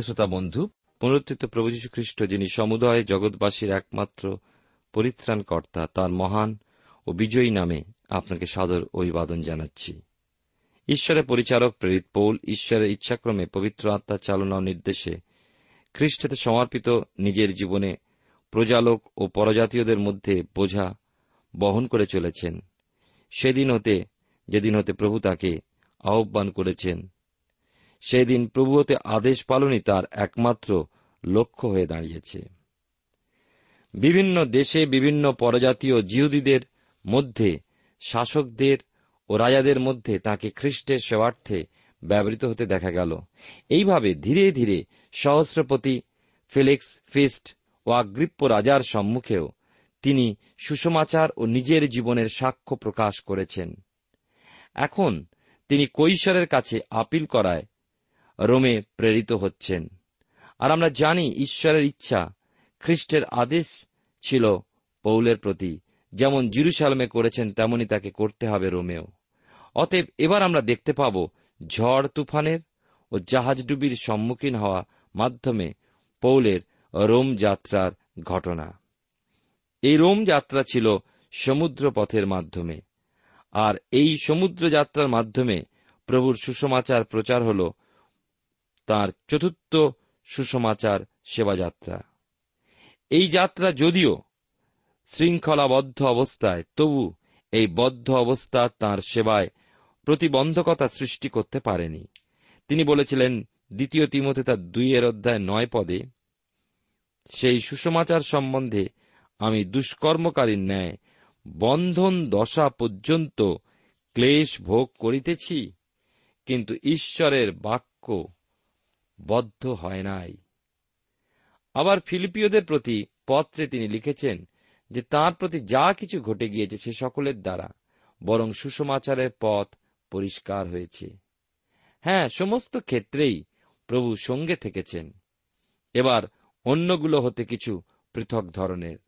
প্রিয় শ্রোতা বন্ধু, পুনরুত্থিত প্রভু যীশু খ্রিস্ট যিনি সমুদয় জগৎবাসীর একমাত্র পরিত্রাণকর্তা, তার মহান ও বিজয়ী নামে আপনাকে সাদর অভিবাদন জানাচ্ছি। ঈশ্বরের পরিচারক প্রেরিত পৌল ঈশ্বরের ইচ্ছাক্রমে পবিত্র আত্মার চালনা ও নির্দেশে খ্রিস্টতে সমর্পিত নিজের জীবনে প্রজালোক ও পরজাতীয়দের মধ্যে বোঝা বহন করে চলেছেন। সেদিন হতে, যেদিন হতে প্রভু তাকে আহ্বান করেছেন সেদিন প্রভু হতে আদেশ পালনই তার একমাত্র লক্ষ্য হয়ে দাঁড়িয়েছে। বিভিন্ন দেশে বিভিন্ন পরজাতীয় জিহুদীদের মধ্যে, শাসকদের ও রাজাদের মধ্যে তাকে খ্রিস্টের সেবার্থে ব্যবহৃত হতে দেখা গেল। এইভাবে ধীরে ধীরে সহস্রপতি ফেলিক্স ফিস্ট ও আগ্রিপ্য রাজার সম্মুখেও তিনি সুসমাচার ও নিজের জীবনের সাক্ষ্য প্রকাশ করেছেন। এখন তিনি কৈশোরের কাছে আপিল করায় রোমে প্রেরিত হচ্ছেন। আর আমরা জানি ঈশ্বরের ইচ্ছা, খ্রিস্টের আদেশ ছিল পৌলের প্রতি। যেমন জিরুসালামে করেছেন, তেমনি তাকে করতে হবে রোমেও। অতএব এবার আমরা দেখতে পাব ঝড় তুফানের ও জাহাজডুবির সম্মুখীন হওয়া মাধ্যমে পৌলের রোম যাত্রার ঘটনা। এই রোম যাত্রা ছিল সমুদ্র পথের মাধ্যমে। আর এই সমুদ্র যাত্রার মাধ্যমে প্রভুর সুসমাচার প্রচার হল তার চতুর্থ সুসমাচার সেবাযাত্রা। এই যাত্রা যদিও শৃঙ্খলাবদ্ধ অবস্থায়, তবু এই বদ্ধ অবস্থা তার সেবায় প্রতিবন্ধকতা সৃষ্টি করতে পারেনি। তিনি বলেছিলেন, দ্বিতীয় তিমতে তার দুইয়ের অধ্যায় নয় পদে, সেই সুসমাচার সম্বন্ধে আমি দুষ্কর্মকারীর ন্যায় বন্ধন দশা পর্যন্ত ক্লেশ ভোগ করিতেছি, কিন্তু ঈশ্বরের বাক্য বদ্ধ হয় নাই। আবার ফিলিপিওদের প্রতি পত্রে তিনি লিখেছেন যে তার প্রতি যা কিছু ঘটে গিয়েছে সে সকলের দ্বারা, বরং সুসমাচারের পথ পরিষ্কার হয়েছে। হ্যাঁ সমস্ত ক্ষেত্রেই প্রভু সঙ্গে থেকেছেন। এবার অন্যগুলো হতে কিছু পৃথক ধরনের।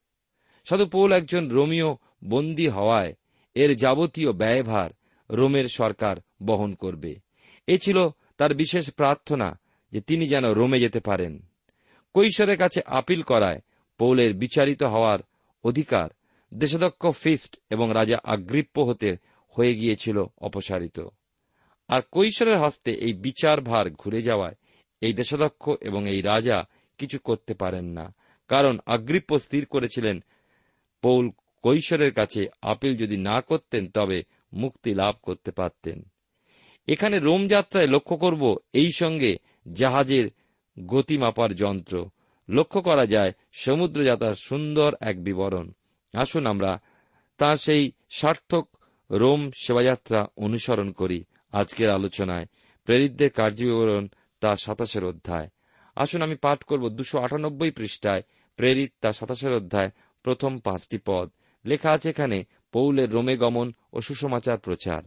সাধু পৌল একজন রোমিও বন্দী হওয়ায় এর যাবতীয় ব্যয়ভার রোমের সরকার বহন করবে। এ ছিল তার বিশেষ প্রার্থনা যে তিনি যেন রোমে যেতে পারেন। কৈশোরের কাছে আপিল করায় পৌলের বিচারিত হওয়ার অধিকার দেশদক্ষ ফিস্ট এবং রাজা আগ্রিপ্য হতে হয়ে গিয়েছিল অপসারিত। আর কৈশোরের হস্তে এই বিচার ভার ঘুরে যাওয়ায় এই দেশাধ্যক্ষ এবং এই রাজা কিছু করতে পারেন না। কারণ আগ্রিপ্য স্থির করেছিলেন, পৌল কৈশোরের কাছে আপিল যদি না করতেন তবে মুক্তি লাভ করতে পারতেন। এখানে রোম যাত্রায় লক্ষ্য করব এই সঙ্গে জাহাজের গতি মাপার যন্ত্র। লক্ষ্য করা যায় সমুদ্র যাত্রার সুন্দর এক বিবরণ। আসুন আমরা তাঁর সেই সার্থক রোম সেবাযাত্রা অনুসরণ করি আজকের আলোচনায়। প্রেরিতদের কার্যবিবরণ তা সাতাশের অধ্যায়। আসুন আমি পাঠ করব দুশো আটানব্বই পৃষ্ঠায়, প্রেরিত তার সাতাশের অধ্যায়, প্রথম পাঁচটি পদ। লেখা আছে এখানে, পৌলের রোমে গমন ও সুসমাচার প্রচার।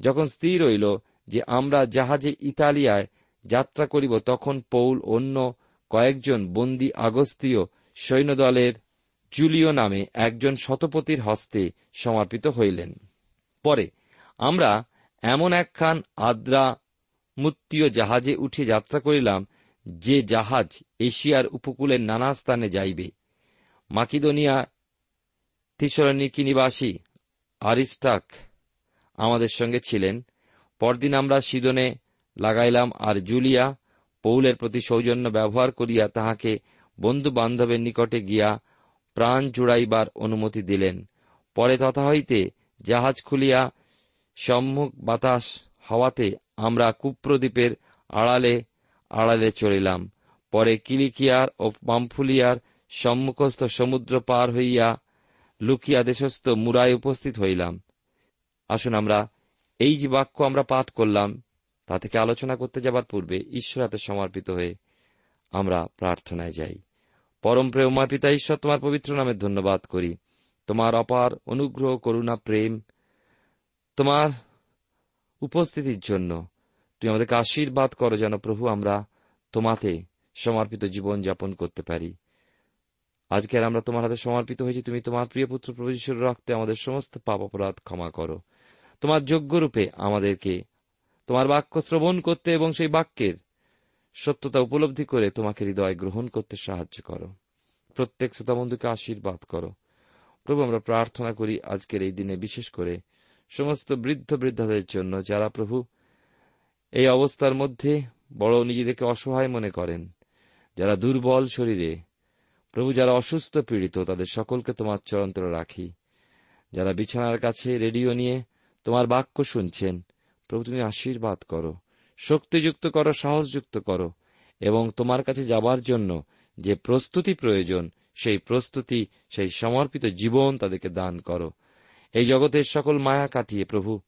যখন স্থির হইল যে আমরা জাহাজে ইতালিয়ায় যাত্রা করিব, তখন পৌল অন্য কয়েকজন বন্দী আগস্তীয় সৈন্যদলের জুলিও নামে একজন শতপতির হস্তে সমর্পিত হইলেন। পরে আমরা এমন একখান আদ্রা মুত্তীয় জাহাজে উঠে যাত্রা করিলাম, যে জাহাজ এশিয়ার উপকূলের নানা স্থানে যাইবে। মাকিদোনিয়া থিসরণিকি নিবাসী আরিস্টাক আমাদের সঙ্গে ছিলেন। পরদিন আমরা সিদনে লাগাইলাম, আর জুলিয়া পৌলের প্রতি সৌজন্য ব্যবহার করিয়া তাহাকে বন্ধু বান্ধবের নিকটে গিয়া প্রাণ জুড়াইবার অনুমতি দিলেন। পরে তথা হইতে জাহাজ খুলিয়া সম্মুখ বাতাস হওয়াতে আমরা কুপ্রদ্বীপের আড়ালে আড়ালে চলিলাম। পরে কিলিকিয়ার ও পাম্ফুলিয়ার সম্মুখস্থ সমুদ্র পার হইয়া লুকিয়া দেশস্থ মুরায় উপস্থিত হইলাম। আসুন আমরা এই যে বাক্য আমরা পাঠ করলাম তা থেকে আলোচনা করতে যাবার পূর্বে ঈশ্বর হাতে সমর্পিত হয়ে আমরা প্রার্থনায় যাই। পরম প্রেমা পিতা, ঈশ্বর তোমার পবিত্র নামে ধন্যবাদ করি। তোমার অপার অনুগ্রহ, করুণা, প্রেম তোমার উপস্থিতির জন্য। তুমি আমাদেরকে আশীর্বাদ করো যেন প্রভু আমরা তোমাতে সমর্পিত জীবন যাপন করতে পারি। আজকে আমরা তোমার হাতে সমর্পিত হয়েছি, তুমি তোমার প্রিয় পুত্র প্রভুশ্বর রক্তে আমাদের সমস্ত পাপ অপরাধ ক্ষমা করো। তোমার যোগ্য রূপে আমাদেরকে তোমার বাক্য শ্রবণ করতে এবং সেই বাক্যের সত্যতা উপলব্ধি করে তোমাকে হৃদয় গ্রহণ করতে সাহায্য করো। প্রত্যেক শ্রোতা বন্ধুকে আশীর্বাদ করো। প্রভু, আমরা প্রার্থনা করি আজকের এই দিনে বিশেষ করে সমস্ত বৃদ্ধ বৃদ্ধাদের জন্য যারা প্রভু এই অবস্থার মধ্যে বড় নিজেদেরকে অসহায় মনে করেন, যারা দুর্বল শরীরে, প্রভু, যারা অসুস্থ পীড়িত, তাদের সকলকে তোমার চরন্তর রাখি। যারা বিছানার কাছে রেডিও নিয়ে তোমার বাক্য শুনছেন প্রভু তুমি আশীর্বাদ করো, শক্তিযুক্ত করো, সাহসযুক্ত করো, এবং তোমার কাছে যাবার জন্য যে প্রস্তুতি প্রয়োজন, সেই প্রস্তুতি, সেই সমর্পিত জীবন তাদেরকে দান করো। এই জগতের সকল মায়া কাটিয়ে প্রভু,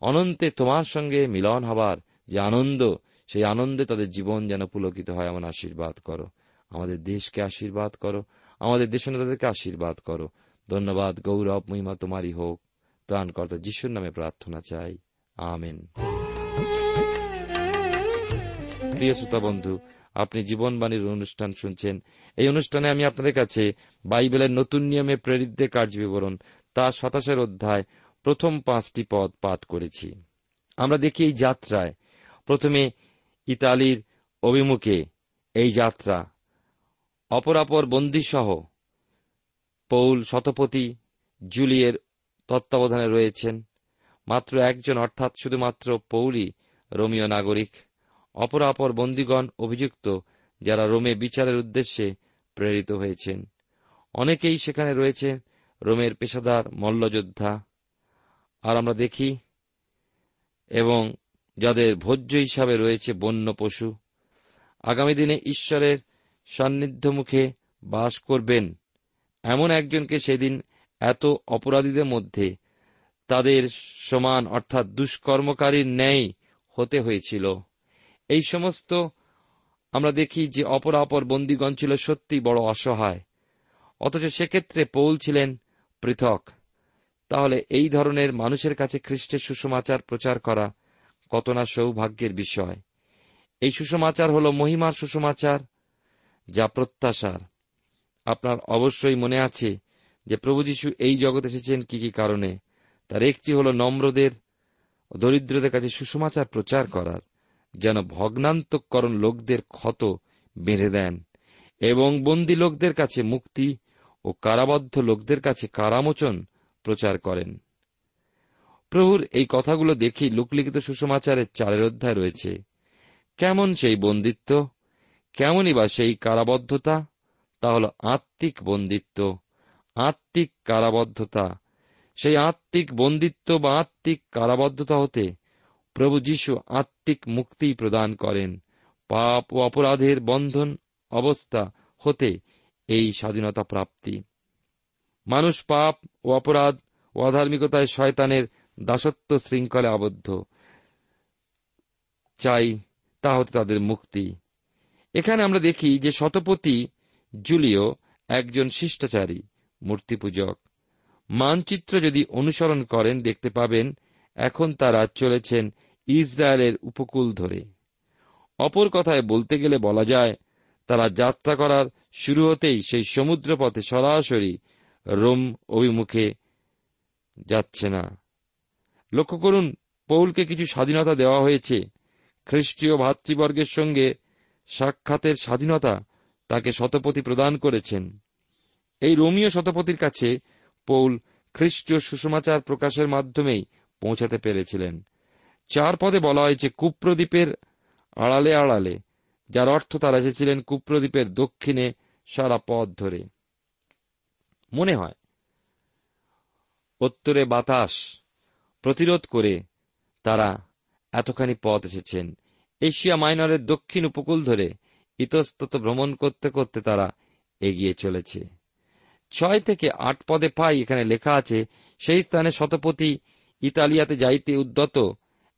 অনন্তে তোমার সঙ্গে মিলন হবার যে আনন্দ, সেই আনন্দে তাদের জীবন যেন পুলকিত হয়, এমন আশীর্বাদ করো। আমাদের দেশকে আশীর্বাদ করো, আমাদের দেশ নেতাদেরকে আশীর্বাদ করো। ধন্যবাদ, গৌরব, মহিমা তোমারই হোক। ত্রাণকর্তা যিশুর নামে প্রার্থনা চাই। আমেন। প্রিয় শ্রোতা বন্ধু, আপনি জীবনবাণীর অনুষ্ঠান শুনছেন। এই অনুষ্ঠানে আমি আপনাদের কাছে বাইবেলের নতুন নিয়মে প্রেরিতদের কার্য বিবরণ তার সাতাশের অধ্যায়, প্রথম পাঁচটি পদ পাঠ করেছি। আমরা দেখি এই যাত্রায়। প্রথমে ইতালির অভিমুখে এই যাত্রা। অপরাপর বন্দীসহ পৌল শতপতি জুলিয়ের তত্ত্বাবধানে রয়েছেন। মাত্র একজন, অর্থাৎ শুধুমাত্র পৌলি রোমীয় নাগরিক। অপরাপর বন্দীগণ অভিযুক্ত, যারা রোমে বিচারের উদ্দেশ্যে প্রেরিত হয়েছেন। অনেকেই সেখানে রয়েছে, রোমের পেশাদার মল্লযোদ্ধা। আর আমরা দেখি, এবং যাদের ভোজ্য হিসাবে রয়েছে বন্য পশু। আগামী দিনে ঈশ্বরের সান্নিধ্য মুখে বাস করবেন। এমন একজনকে সেদিন এত অপরাধীদের মধ্যে তাদের সমান অর্থাৎ দুষ্কর্মকারীর ন্যায় হতে হয়েছিল। এই সমস্ত আমরা দেখি যে অপরাপর বন্দীগণ ছিল সত্যি বড় অসহায়। অথচ সেক্ষেত্রে পৌল ছিলেন পৃথক। তাহলে এই ধরনের মানুষের কাছে খ্রিস্টের সুসমাচার প্রচার করা কত না সৌভাগ্যের বিষয়। এই সুসমাচার হল মহিমার সুসমাচার, যা প্রত্যাশার। আপনার অবশ্যই মনে আছে যে প্রভু যীশু এই জগৎ এসেছেন কি কি কারণে? তার একটি হল নম্রদের দরিদ্রদের কাছে সুসমাচার প্রচার করার, যেন ভগ্নান্তকরণ লোকদের ক্ষত বেঁধে দেন এবং বন্দী লোকদের কাছে মুক্তি ও কারাবদ্ধ লোকদের কাছে কারামোচন প্রচার করেন। প্রভুর এই কথাগুলো দেখি লোকলিখিত সুসমাচারের চারের অধ্যায় রয়েছে। কেমন সেই বন্দিত্ব? কেমনই বা সেই কারাবদ্ধতা? তা হল আত্মিক বন্দিত্ব, আত্মিক কারাবদ্ধতা সেই আত্মিক বন্দিত্ব বা আত্মিক কারাবদ্ধতা হতে প্রভু যীশু আত্মিক মুক্তি প্রদান করেন। পাপ ও অপরাধের বন্ধন অবস্থা হতে এই স্বাধীনতা প্রাপ্তি। মানুষ পাপ ও অপরাধ ও অধার্মিকতায় শয়তানের দাসত্ব শৃঙ্খলে আবদ্ধ। চাই তা হতে তাদের মুক্তি। এখানে আমরা দেখি যে শতপতি জুলিও একজন শিষ্টাচারী মূর্তি পূজক মানচিত্র যদি অনুসরণ করেন, দেখতে পাবেন এখন তারা চলেছেন ইসরায়েলের উপকূল ধরে। অপর কথায় বলতে গেলে বলা যায়, তারা যাত্রা করার শুরু হতেই সেই সমুদ্র পথে সরাসরি রোম অভিমুখে যাচ্ছে না। লক্ষ্য করুন, পৌলকে কিছু স্বাধীনতা দেওয়া হয়েছে। খ্রিস্টীয় ভাতৃবর্গের সঙ্গে সাক্ষাতের স্বাধীনতা তাকে শতপতি প্রদান করেছেন। এই রোমীয় শতপতির কাছে পৌল খ্রিস্টীয় সুসমাচার প্রকাশের মাধ্যমেই পৌঁছাতে পেরেছিলেন। চার পদে বলা হয়েছে কুপ্রদ্বীপের আড়ালে আড়ালে, যার অর্থ তারা এসেছিলেন কুপ্রদ্বীপের দক্ষিণে সারা পথ ধরে। মনে হয়, উত্তরে বাতাস প্রতিরোধ করে তারা এতখানি পথ এসেছেন। এশিয়া মাইনরের দক্ষিণ উপকূল ধরে ইতস্তত ভ্রমণ করতে করতে তারা এগিয়ে চলেছে। ছয় থেকে আট পদে পাই এখানে লেখা আছে, সেই স্থানে শতপতি ইতালিয়াতে যাইতে উদ্যত।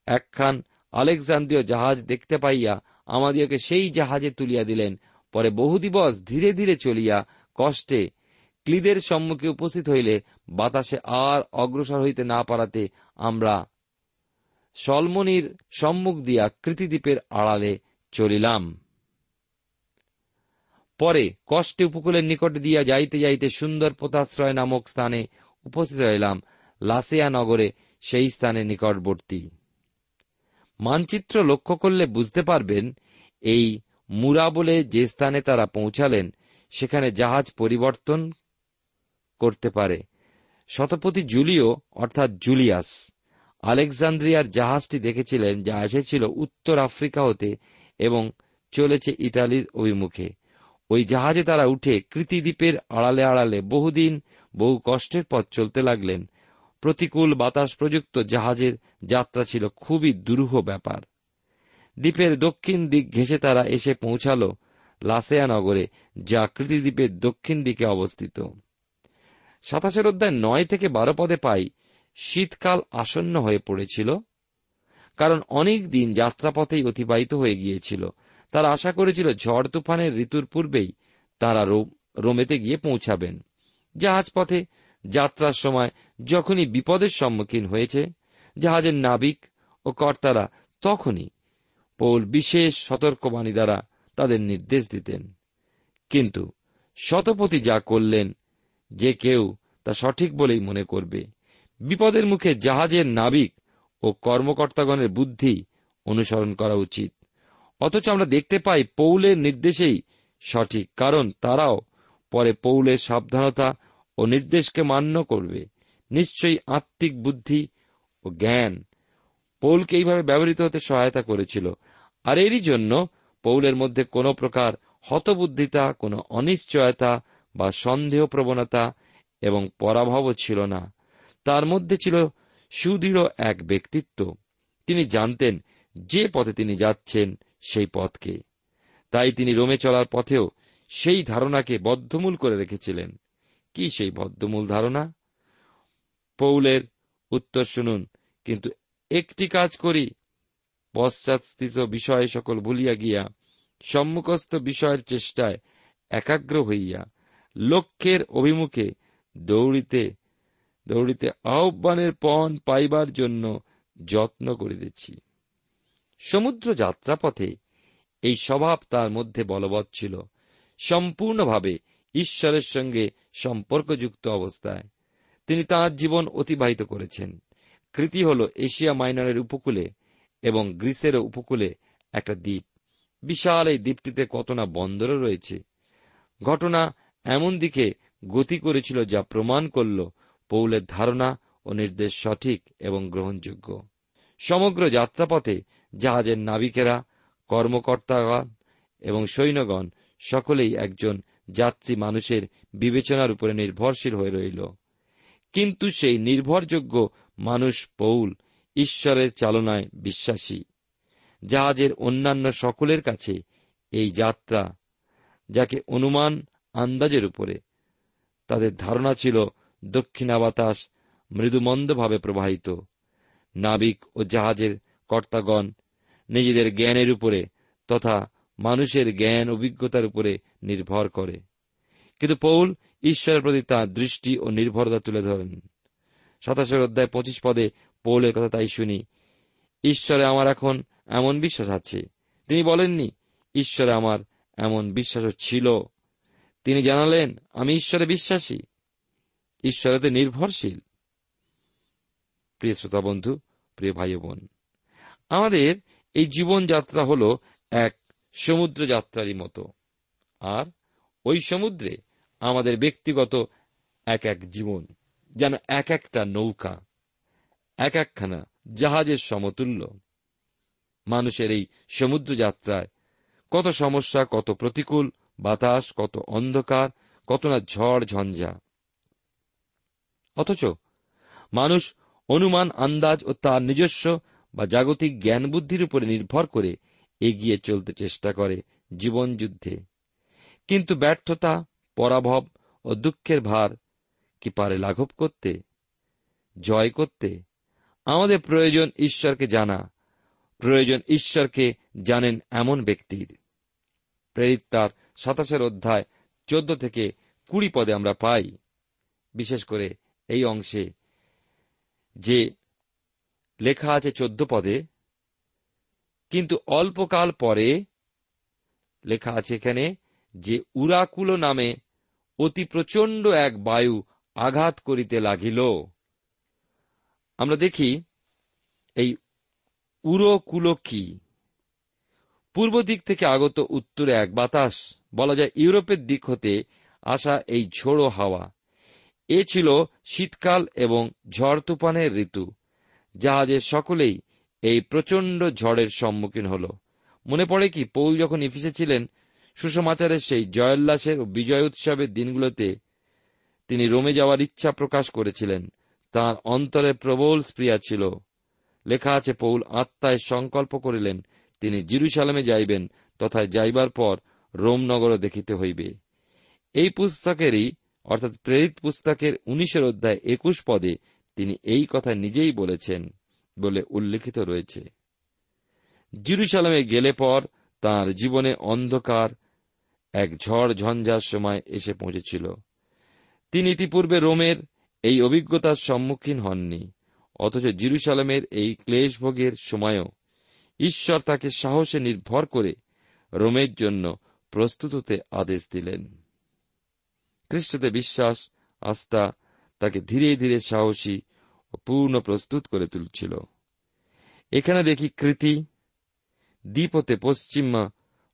একখান আলেকজান্দ্রীয় জাহাজ দেখতে পাইয়া আমাদিওকে সেই জাহাজে তুলিয়া দিলেন। পরে বহু দিবস ধীরে ধীরে চলিয়া কষ্টে ক্লিদের সম্মুখে উপস্থিত হইলে বাতাসে আর অগ্রসর হইতে না পারাতে আমরা সলমনির সম্মুখ দিয়া কৃতিদ্বীপের আড়ালে চলিলাম। পরে কষ্টে উপকূলের নিকট দিয়া যাইতে যাইতে সুন্দর পোতাশ্রয় নামক স্থানে উপস্থিত হইলাম, লাসিয়া নগরে সেই স্থানে নিকটবর্তী। মানচিত্র লক্ষ্য করলে বুঝতে পারবেন, এই মুরা বলে যে স্থানে তারা পৌঁছালেন, সেখানে জাহাজ পরিবর্তন করতে পারে। শতপতি জুলিও, অর্থাৎ জুলিয়াস, আলেকজান্দ্রিয়ার জাহাজটি দেখেছিলেন, যা এসেছিল উত্তর আফ্রিকা হতে এবং চলেছে ইতালির অভিমুখে। ওই জাহাজে তারা উঠে কৃতিদ্বীপের আড়ালে আড়ালে বহুদিন বহু কষ্টের পথ চলতে লাগলেন। প্রতিকূল বাতাস প্রযুক্ত জাহাজের যাত্রা ছিল খুবই দুরূহ ব্যাপার। দ্বীপের দক্ষিণ দিক ঘেঁষে তারা এসে পৌঁছাল লাসেয়া নগরে, যা কৃতিদ্বীপের দক্ষিণ দিকে অবস্থিত। সাতাশের অধ্যায় নয় থেকে বারো পদে পাই, শীতকাল আসন্ন হয়ে পড়েছিল, কারণ অনেক দিন যাত্রাপথেই অতিবাহিত হয়ে গিয়েছিল। তারা আশা করেছিল ঝড় তুফানের ঋতুর পূর্বেই তারা রোমেতে গিয়ে পৌঁছাবেন। জাহাজ পথে যাত্রার সময় যখনই বিপদের সম্মুখীন হয়েছে, জাহাজের নাবিক ও কর্তারা তখনই পৌল বিশেষ সতর্কবাণী দ্বারা তাদের নির্দেশ দিতেন। কিন্তু শতপতি যা করলেন, যে কেউ তা সঠিক বলেই মনে করবে। বিপদের মুখে জাহাজের নাবিক ও কর্মকর্তাগণের বুদ্ধি অনুসরণ করা উচিত। অথচ আমরা দেখতে পাই পৌলের নির্দেশেই সঠিক, কারণ তারাও পরে পৌলের সাবধানতা ও নির্দেশকে মান্য করবে। নিশ্চয়ই আত্মিক বুদ্ধি ও জ্ঞান পৌলকে এইভাবে ব্যবহৃত হতে সহায়তা করেছিল। আর এরই জন্য পৌলের মধ্যে কোনো প্রকার হতবুদ্ধিতা, কোনো অনিশ্চয়তা বা সন্দেহ প্রবণতা এবং পরাভবও ছিল না। তার মধ্যে ছিল সুদৃঢ় এক ব্যক্তিত্ব। তিনি জানতেন যে পথে তিনি যাচ্ছেন সেই পথকে। তাই তিনি রোমে চলার পথেও সেই ধারণাকে বদ্ধমূল করে রেখেছিলেন। কি সেই বদ্ধমূল ধারণা? পৌলের উত্তর শুনুন, কিন্তু একটি কাজ করি। পশ্চাৎস্থিত বিষয় সকল ভুলিয়া গিয়া, সম্মুখস্থ বিষয়ের চেষ্টায় একাগ্র হইয়া, লক্ষ্যের অভিমুখে দৌড়িতে দৌড়িতে আহ্বানের পণ পাইবার জন্য যত্ন করিতেছি। সমুদ্র যাত্রাপথে এই স্বভাব তার মধ্যে বলবৎ ছিল। সম্পূর্ণভাবে ঈশ্বরের সঙ্গে সম্পর্কযুক্ত অবস্থায়। তিনি তাঁর জীবন অতিবাহিত করেছেন। কৃতি হল এশিয়া মাইনরের উপকূলে এবং গ্রিসেরও উপকূলে একটা দ্বীপ। বিশাল এই দ্বীপটিতে কত না বন্দরও রয়েছে। ঘটনা এমন দিকে গতি করেছিল যা প্রমাণ করল পৌলের ধারণা ও নির্দেশ সঠিক এবং গ্রহণযোগ্য। সমগ্র যাত্রাপথে জাহাজের নাবিকেরা, কর্মকর্তাগণ এবং সৈন্যগণ সকলেই একজন যাত্রী মানুষের বিবেচনার উপরে নির্ভরশীল হয়ে রইল। কিন্তু সেই নির্ভরযোগ্য মানুষ পৌল ঈশ্বরের চালনায় বিশ্বাসী। জাহাজের অন্যান্য সকলের কাছে এই যাত্রা, যাকে অনুমান আন্দাজের উপরে, তাদের ধারণা ছিল দক্ষিণা বাতাস মৃদুমন্দভাবে প্রবাহিত। নাবিক ও জাহাজের কর্তাগণ নিজেদের জ্ঞানের উপরে তথা মানুষের জ্ঞান অভিজ্ঞতার উপরে নির্ভর করে। কিন্তু পৌল ঈশ্বরের প্রতি তাঁর দৃষ্টি ও নির্ভরতা তুলে ধরেন। সাতাশের অধ্যায় পঁচিশ পদে পৌলের কথা তাই শুনি, ঈশ্বরে আমার এখন এমন বিশ্বাস আছে। তিনি বলেননি, ঈশ্বরে আমার এমন বিশ্বাসও ছিল। তিনি জানালেন, আমি ঈশ্বরে বিশ্বাসী। ঈশ্বরেতে নির্ভরশীল। প্রিয় শ্রোতা বন্ধু, প্রিয় ভাই বোন, আমাদের এই জীবনযাত্রা হল এক সমুদ্র যাত্রারই মতো। আর ওই সমুদ্রে আমাদের ব্যক্তিগত এক এক জীবন, যেন এক একটা নৌকা, এক একখানা জাহাজের সমতুল্য। মানুষের এই সমুদ্র যাত্রায় কত সমস্যা, কত প্রতিকূল, বাতাস, কত অন্ধকার, কত না ঝড়, ঝঞ্ঝা। অথচ মানুষ অনুমান, আন্দাজ ও তার নিজস্ব বা জাগতিক জ্ঞান বুদ্ধির উপরে নির্ভর করে এগিয়ে চলতে চেষ্টা করে জীবন যুদ্ধে। কিন্তু ব্যর্থতা, পরাভব ও দুঃখের ভার কি পারে লাঘব করতে, জয় করতে? আমাদের প্রয়োজন ঈশ্বরকে জানা। প্রয়োজন ঈশ্বরকে জানেন এমন ব্যক্তির। প্রেরিত তার সাতাশের অধ্যায় চোদ্দ থেকে কুড়ি পদে আমরা পাই। বিশেষ করে এই অংশে যে লেখা আছে চোদ্দ পদে। কিন্তু অল্পকাল পরে লেখা আছে এখানে যে উরাকুলো নামে অতি প্রচণ্ড এক বায়ু আঘাত করিতে লাগিল। আমরা দেখি এই উরকুলো কি? পূর্ব দিক থেকে আগত উত্তরে এক বাতাস, বলা যায় ইউরোপের দিক হতে আসা এই ঝোড়ো হাওয়া। এ ছিল শীতকাল এবং ঝড় তুফানের ঋতু। জাহাজের সকলেই এই প্রচণ্ড ঝড়ের সম্মুখীন হল। মনে পড়ে কি, পৌল যখন ইফিসে ছিলেন, সুষমাচারের সেই জয়োল্লাসের ও বিজয় উৎসবের দিনগুলোতে তিনি রোমে যাওয়ার ইচ্ছা প্রকাশ করেছিলেন। তাঁর অন্তরে প্রবল স্প্রিয়া ছিল। লেখা আছে, পৌল আত্মায় সংকল্প করিলেন, তিনি জিরুসালামে যাইবেন তথা যাইবার পর রোম নগরও দেখিতে হইবে। এই পুস্তকেরই, অর্থাৎ প্রেরিত পুস্তকের উনিশের অধ্যায় একুশ পদে তিনি এই কথা নিজেই বলেছেন বলে উল্লেখিত রয়েছে। জিরুসালামে গেলে পর তার জীবনে অন্ধকার, এক ঝড় ঝঞ্ঝার সময় এসে পৌঁছেছিল। তিনি ইতিপূর্বে রোমের এই অভিজ্ঞতার সম্মুখীন হননি, অথচ জিরুসালামের এই ক্লেশভোগের সময়ও ঈশ্বর তাকে সাহসে নির্ভর করে রোমের জন্য প্রস্তুততে আদেশ দিলেন। খ্রিস্টতে বিশ্বাস, আস্থা তাকে ধীরে ধীরে সাহসী ও পূর্ণ প্রস্তুত করে তুলছিল। এখানে দেখি কৃতি, দ্বীপ হতে পশ্চিমা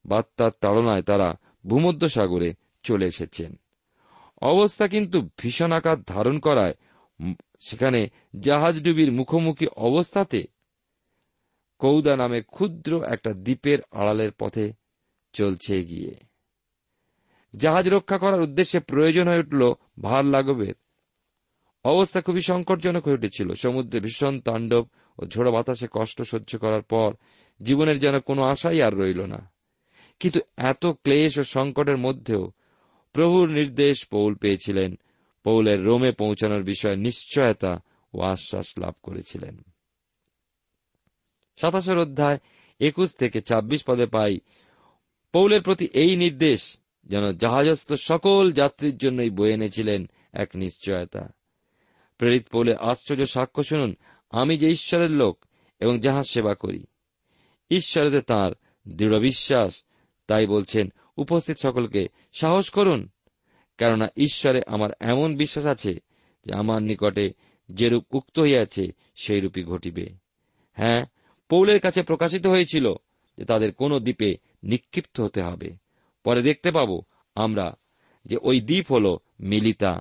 বার্তার তাড়নায় তারা ভূমধ্য সাগরে চলে এসেছেন। অবস্থা কিন্তু ভীষণ আকার ধারণ করায় সেখানে জাহাজডুবির মুখোমুখি অবস্থাতে কৌদা নামে ক্ষুদ্র একটা দ্বীপের আড়ালের পথে চলছে গিয়ে জাহাজ রক্ষা করার উদ্দেশ্যে প্রয়োজন হয়ে উঠল ভার লাঘবের অবস্থা খুবই সংকটজনক হয়ে উঠেছিল। সমুদ্রে ভীষণ তাণ্ডব ও ঝোড়ো বাতাসে কষ্ট সহ্য করার পর জীবনের যেন কোনো আশাই আর রইল না। কিন্তু এত ক্লেশ ও সংকটের মধ্যেও প্রভুর নির্দেশ পৌল পেয়েছিলেন। পৌলের রোমে পৌঁছানোর বিষয়ে নিশ্চয়তা ও আশ্বাস লাভ করেছিলেন। সাতাশের অধ্যায় একুশ থেকে ২৬ পদে পাই, পৌলের প্রতি এই নির্দেশ যেন জাহাজস্থ সকল যাত্রীর জন্যই বয়ে এনেছিলেন এক নিশ্চয়তা। প্রেরিত পৌলের আশ্চর্য সাক্ষ্য শুনুন, আমি যে ঈশ্বরের লোক এবং জাহাজ সেবা করি। ঈশ্বরেতে তাঁর দৃঢ় বিশ্বাস, তাই বলছেন, উপস্থিত সকলকে সাহস করুন, কেননা ঈশ্বরে আমার এমন বিশ্বাস আছে যে আমার নিকটে যেরূপ উক্ত হইয়াছে সেই রূপই ঘটিবে। হ্যাঁ পৌলের কাছে প্রকাশিত হয়েছিল যে তাদের কোন দ্বীপে নিক্ষিপ্ত হতে হবে। পরে দেখতে পাব আমরা যে ওই দ্বীপ হল মিলিতা,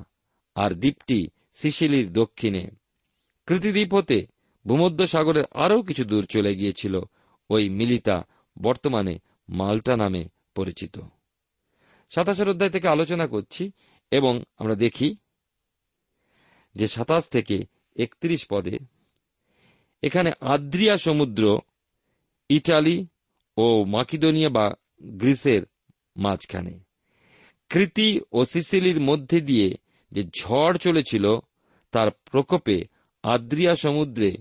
আর দ্বীপটি সিসিলির দক্ষিণে। কৃতিদ্বীপ হতে ভূমধ্য সাগরের আরও কিছু দূর চলে গিয়েছিল ওই মিলিতা, বর্তমানে মাল্টা নামে পরিচিত। সাতাশের অধ্যায় থেকে আলোচনা করছি এবং আমরা দেখি যে সাতাশ থেকে একত্রিশ পদে এখানে আদ্রিয়া সমুদ্র, ইটালি ও মাকিদোনিয়া বা গ্রিসের মাঝখানে। কৃতি ও সিসিলির মধ্যে দিয়ে যে ঝড় চলেছিল, তার প্রকোপে আদ্রিয়া সমুদ্রে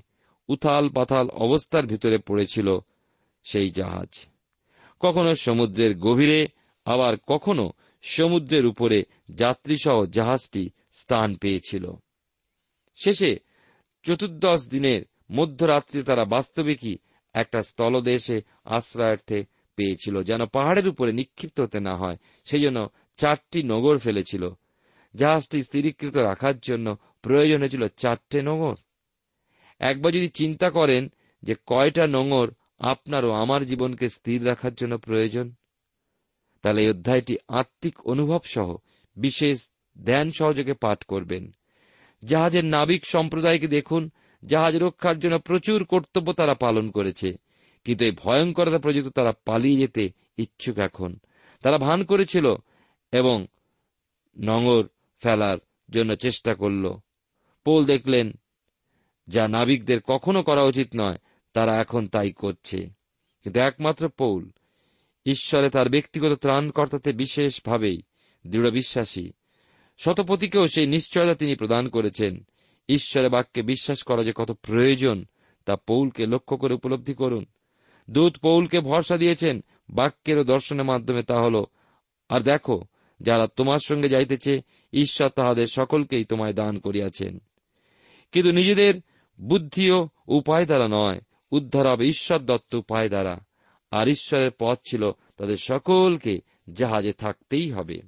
উথাল পাথাল অবস্থার ভিতরে পড়েছিল সেই জাহাজ। কখনো সমুদ্রের গভীরে, আবার কখনো সমুদ্রের উপরে যাত্রীসহ জাহাজটি স্থান পেয়েছিল। শেষে চতুর্দশ দিনের মধ্যরাত্রি তারা বাস্তবিকই একটা স্থলদেশে আশ্রয়ার্থে পেয়েছিল, যেন পাহাড়ের উপরে নিক্ষিপ্ত হতে না হয়, সেই জন্য চারটি নগর ফেলেছিল। জাহাজটি স্থিরীকৃত রাখার জন্য প্রয়োজন হয়েছিল চারটে নগর একবার যদি চিন্তা করেন যে কয়টা নোঙর আপনার ও আমার জীবনকে স্থির রাখার জন্য প্রয়োজন, তাহলে এই অধ্যায়টি আত্মিক অনুভব সহ বিশেষ ধ্যান সহযোগে পাঠ করবেন। জাহাজের নাবিক সম্প্রদায়কে দেখুন, জাহাজ রক্ষার জন্য প্রচুর কর্তব্য তারা পালন করেছে, কিন্তু এই ভয়ঙ্করতা প্রযুক্ত তারা পালিয়ে যেতে ইচ্ছুক এখন। তারা ভান করেছিল এবং নঙর ফেলার জন্য চেষ্টা করল। পোল দেখলেন, যা নাবিকদের কখনো করা উচিত নয়, তারা এখন তাই করছে। কিন্তু একমাত্র পৌল, ঈশ্বরে তার ব্যক্তিগত ত্রাণকর্তাতে বিশেষভাবেই দৃঢ় বিশ্বাসী। শতপতিকেও সেই নিশ্চয়তা তিনি প্রদান করেছেন। ঈশ্বরে বাক্যে বিশ্বাস করা যে কত প্রয়োজন, তা পৌলকে লক্ষ্য করে উপলব্ধি করুন। দূত পৌলকে ভরসা দিয়েছেন বাক্যের ও দর্শনের মাধ্যমে তা হল, আর দেখো যারা তোমার সঙ্গে যাইতেছে, ঈশ্বর তাহাদের সকলকেই তোমায় দান করিয়াছেন। কিন্তু নিজেদের বুদ্ধি ও উপায় দ্বারা নয়, উদ্ধার হবে ঈশ্বর দত্ত উপায় দ্বারা। আর ঈশ্বরের পথ ছিল তাদের সকলকে জাহাজে থাকতেই হবে।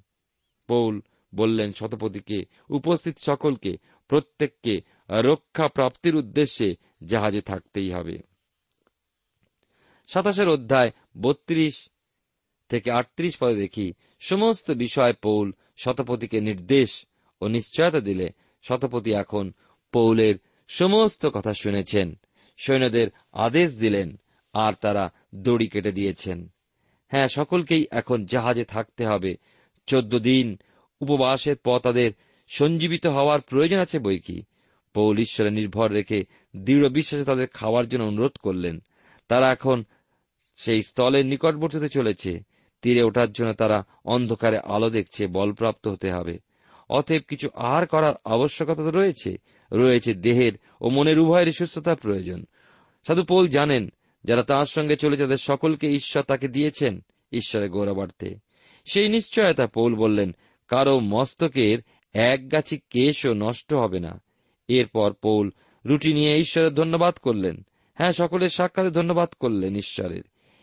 পৌল বললেন শতপতিকে উপস্থিত সকলকে, প্রত্যেককে রক্ষা প্রাপ্তির উদ্দেশ্যে জাহাজে থাকতেই হবে। সাতাশের অধ্যায় বত্রিশ থেকে আটত্রিশ পদে দেখি সমস্ত বিষয় পৌল শতপতিকে নির্দেশ ও নিশ্চয়তা দিলে শতপতি এখন পৌলের সমস্ত কথা শুনেছেন, সৈন্যদের আদেশ দিলেন, আর তারা দড়ি কেটে দিয়েছেন। হ্যাঁ সকলকেই এখন জাহাজে থাকতে হবে। চোদ্দ দিন উপবাসের পর তাদের সঞ্জীবিত হওয়ার প্রয়োজন আছে বই কি? পৌল ঈশ্বরে নির্ভর রেখে দৃঢ় বিশ্বাসে তাদের খাওয়ার জন্য অনুরোধ করলেন। তারা এখন সেই স্থলের নিকটবর্তীতে চলেছে। তীরে ওঠার জন্য তারা অন্ধকারে আলো দেখছে, বলপ্রাপ্ত হতে হবে। অতএব কিছু আহার করার আবশ্যকতা রয়েছে। রয়েছে দেহের ও মনের উভয়ের সুস্থতার প্রয়োজন। সাধু পৌল জানেন, যারা তাঁর সঙ্গে চলেছে তাদের সকলকে ঈশ্বর তাকে দিয়েছেন ঈশ্বরের গৌরবার্থে। সেই নিশ্চয়তা পৌল বললেন, কারও মস্তকের এক গাছি কেশও নষ্ট হবে না। এরপর পৌল রুটি নিয়ে ঈশ্বরের ধন্যবাদ করলেন। হ্যাঁ সকলের সাক্ষাতে ধন্যবাদ করলেন ঈশ্বরের।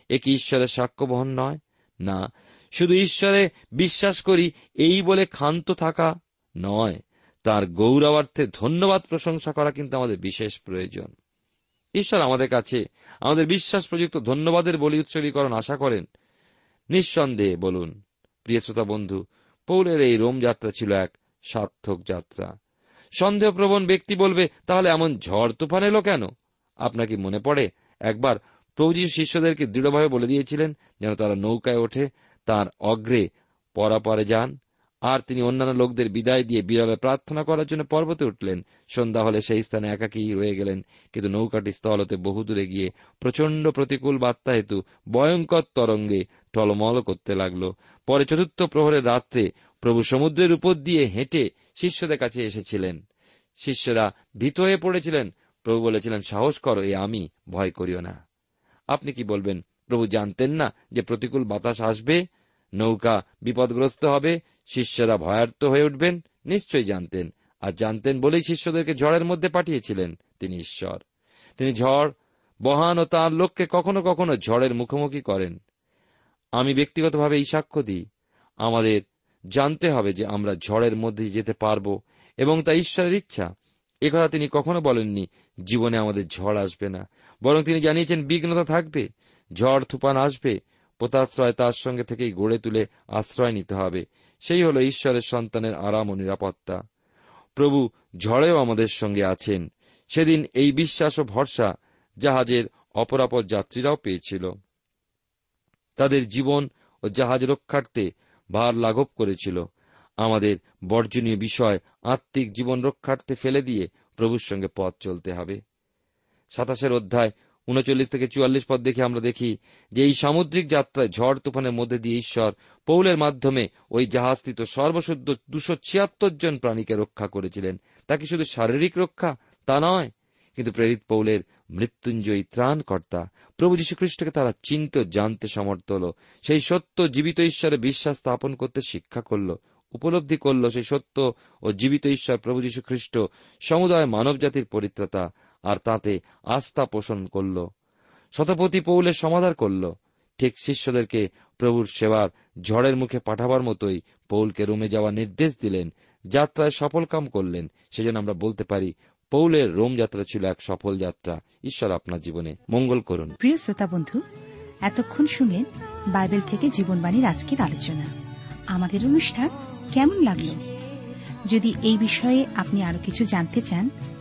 এ কি ঈশ্বরের সাক্ষ্য বহন নয়? না। শুধু ঈশ্বরে বিশ্বাস করি, এই বলে ক্ষান্ত থাকা নয়। তার গৌরবার্থে ধন্যবাদ প্রশংসা করা কিন্তু আমাদের বিশেষ প্রয়োজন। ঈশ্বর আমাদের কাছে আমাদের বিশ্বাস প্রযুক্ত ধন্যবাদের বলি উৎসর্গীকরণ আশা করেন। নিঃসন্দেহে বলুন, প্রিয় শ্রোতা বন্ধু, পৌলের এই রোম যাত্রা ছিল এক সার্থক যাত্রা। সন্দেহপ্রবণ ব্যক্তি বলবে, তাহলে এমন ঝড় তুফান এলো কেন? আপনাকে মনে পড়ে? একবার প্রভুজি শিষ্যদেরকে দৃঢ়ভাবে বলে দিয়েছিলেন যেন তারা নৌকায় ওঠে, তার অগ্রে পরাপরে যান। আর তিনি অন্যান্য লোকদের বিদায় দিয়ে বিরলে প্রার্থনা করার জন্য পর্বতে উঠলেন। সন্ধ্যা হলে সেই স্থানে একাকী রয়ে গেলেন, কিন্তু নৌকাটি স্থল হতে বহুদূরে গিয়ে প্রচণ্ড প্রতিকূল বার্তা হেতু ভয়ঙ্কর তরঙ্গে টলমল করতে লাগল। পরে চতুর্থ প্রহরের রাত্রে প্রভু সমুদ্রের উপর দিয়ে হেঁটে শিষ্যদের কাছে এসেছিলেন। শিষ্যরা ভীত হয়ে পড়েছিলেন। প্রভু বলেছিলেন, সাহস করো, এ আমি ভয় করিও না। আপনি কি বলবেন? প্রভু জানতেন না যে প্রতিকূল বাতাস আসবে, নৌকা বিপদগ্রস্ত হবে, শিষ্যরা ভয়ার্ত হয়ে উঠবেন, নিশ্চয়ই জানতেন। আর জানতেন বলেই শিষ্যদেরকে ঝড়ের মধ্যে পাঠিয়েছিলেন, তিনি ঈশ্বর। তিনি ঝড় বহান ও তাঁর লোককে কখনো কখনো ঝড়ের মুখোমুখি করেন। আমি ব্যক্তিগতভাবে এই সাক্ষ্য দিই। আমাদের জানতে হবে যে আমরা ঝড়ের মধ্যে যেতে পারব এবং তা ঈশ্বরের ইচ্ছা। একথা তিনি কখনো বলেননি, জীবনে আমাদের ঝড় আসবে না। বরং তিনি জানিয়েছেন, বিঘ্নতা থাকবে, ঝড়, তুফান আসবে, পোতাশ্রয় তার সঙ্গে থেকেই গড়ে তুলে আশ্রয় নিতে হবে। সেই হল ঈশ্বরের সন্তানের আরাম ও নিরাপত্তা। প্রভু ঝড়েও আমাদের সঙ্গে আছেন। সেদিন এই বিশ্বাস ও ভরসা জাহাজের অপরাপর যাত্রীরাও পেয়েছিল। তাদের জীবন ও জাহাজ রক্ষার্থে ভার লাঘব করেছিল। আমাদের বর্জনীয় বিষয় আত্মিক জীবন রক্ষার্থে ফেলে দিয়ে প্রভুর সঙ্গে পথ চলতে হবে। সাতাশের অধ্যায় উনচল্লিশ থেকে চুয়াল্লিশ পদ দেখে আমরা দেখি যে এই সামুদ্রিক যাত্রায় ঝড় তুফানের মধ্যে দিয়ে ঈশ্বর পৌলের মাধ্যমে ওই জাহাজস্থিত সর্বশুদ্ধ দুশো ছিয়াত্তর জন প্রাণীকে রক্ষা করেছিলেন। তা কি শুধু শারীরিক রক্ষা? তা নয়। কিন্তু প্রেরিত পৌলের মৃত্যুঞ্জয়ী ত্রাণকর্তা প্রভু যীশুখ্রিস্টকে তারা চিন্ত জানতে সমর্থ হল। সেই সত্য জীবিত ঈশ্বরে বিশ্বাস স্থাপন করতে শিক্ষা করল, উপলব্ধি করল সেই সত্য ও জীবিত ঈশ্বর প্রভু যীশু খ্রিস্ট সমুদায় মানবজাতির পরিত্রাতা আর তাতে আস্থা পোষণ করল। শতপতি পৌলের সমাধান করল। ঠিক শিষ্যদেরকে প্রভুর সেবার ঝড়ের মুখে পাঠাবার মতোই পৌলকে রোমে যাওয়ার নির্দেশ দিলেন। যাত্রায় সফল কাম করলেন। সেজন্য আমরা বলতে পারি, পৌলের রোম যাত্রা ছিল এক সফল যাত্রা। ঈশ্বর আপনার জীবনে মঙ্গল করুন। প্রিয় শ্রোতা বন্ধু, এতক্ষণ শুনলেন বাইবেল থেকে জীবনবাণীর আজকের আলোচনা। আমাদের অনুষ্ঠান কেমন লাগল? যদি এই বিষয়ে আপনি আরও কিছু জানতে চান